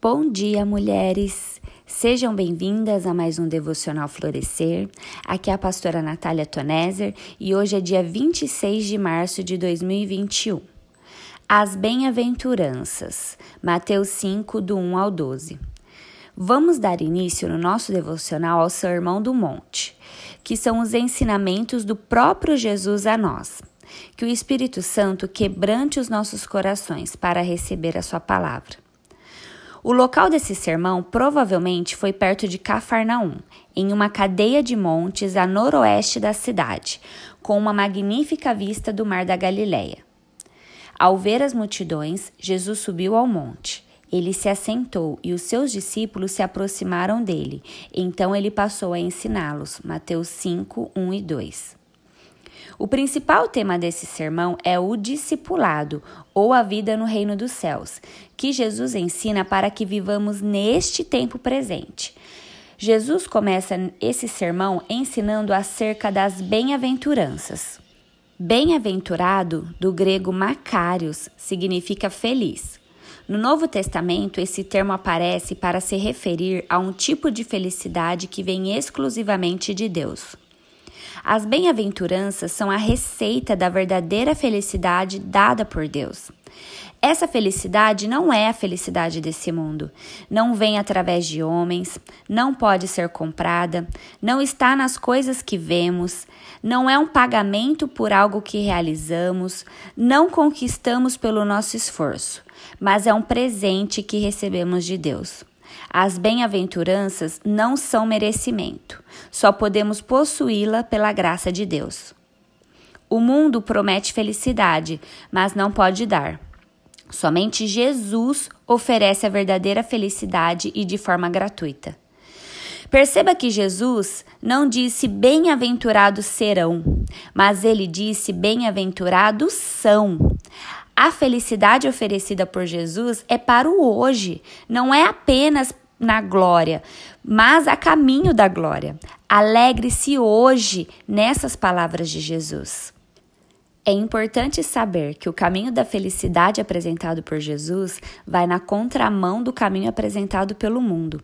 Bom dia, mulheres! Sejam bem-vindas a mais um Devocional Florescer. Aqui é a pastora Natália Toneser e hoje é dia 26 de março de 2021. As Bem-aventuranças, Mateus 5, do 1 ao 12. Vamos dar início no nosso devocional ao Sermão do Monte, que são os ensinamentos do próprio Jesus a nós. Que o Espírito Santo quebrante os nossos corações para receber a Sua palavra. O local desse sermão provavelmente foi perto de Cafarnaum, em uma cadeia de montes a noroeste da cidade, com uma magnífica vista do Mar da Galileia. Ao ver as multidões, Jesus subiu ao monte. Ele se assentou e os seus discípulos se aproximaram dele. Então ele passou a ensiná-los. Mateus 5, 1 e 2. O principal tema desse sermão é o discipulado, ou a vida no reino dos céus, que Jesus ensina para que vivamos neste tempo presente. Jesus começa esse sermão ensinando acerca das bem-aventuranças. Bem-aventurado, do grego makarios, significa feliz. No Novo Testamento, esse termo aparece para se referir a um tipo de felicidade que vem exclusivamente de Deus. As bem-aventuranças são a receita da verdadeira felicidade dada por Deus. Essa felicidade não é a felicidade desse mundo. Não vem através de homens, não pode ser comprada, não está nas coisas que vemos, não é um pagamento por algo que realizamos, não conquistamos pelo nosso esforço, mas é um presente que recebemos de Deus. As bem-aventuranças não são merecimento, só podemos possuí-la pela graça de Deus. O mundo promete felicidade, mas não pode dar. Somente Jesus oferece a verdadeira felicidade e de forma gratuita. Perceba que Jesus não disse bem-aventurados serão, mas ele disse bem-aventurados são. A felicidade oferecida por Jesus é para o hoje, não é apenas na glória, mas a caminho da glória. Alegre-se hoje nessas palavras de Jesus. É importante saber que o caminho da felicidade apresentado por Jesus vai na contramão do caminho apresentado pelo mundo.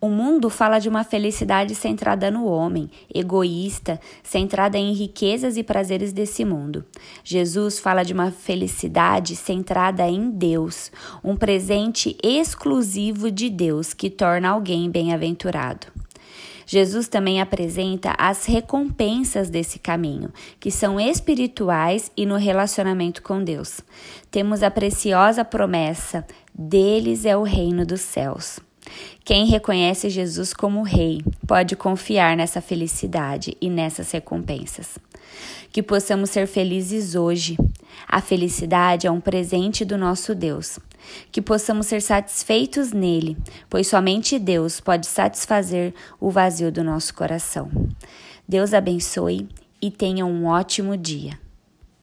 O mundo fala de uma felicidade centrada no homem, egoísta, centrada em riquezas e prazeres desse mundo. Jesus fala de uma felicidade centrada em Deus, um presente exclusivo de Deus que torna alguém bem-aventurado. Jesus também apresenta as recompensas desse caminho, que são espirituais e no relacionamento com Deus. Temos a preciosa promessa: deles é o reino dos céus. Quem reconhece Jesus como Rei pode confiar nessa felicidade e nessas recompensas. Que possamos ser felizes hoje. A felicidade é um presente do nosso Deus. Que possamos ser satisfeitos nele, pois somente Deus pode satisfazer o vazio do nosso coração. Deus abençoe e tenha um ótimo dia.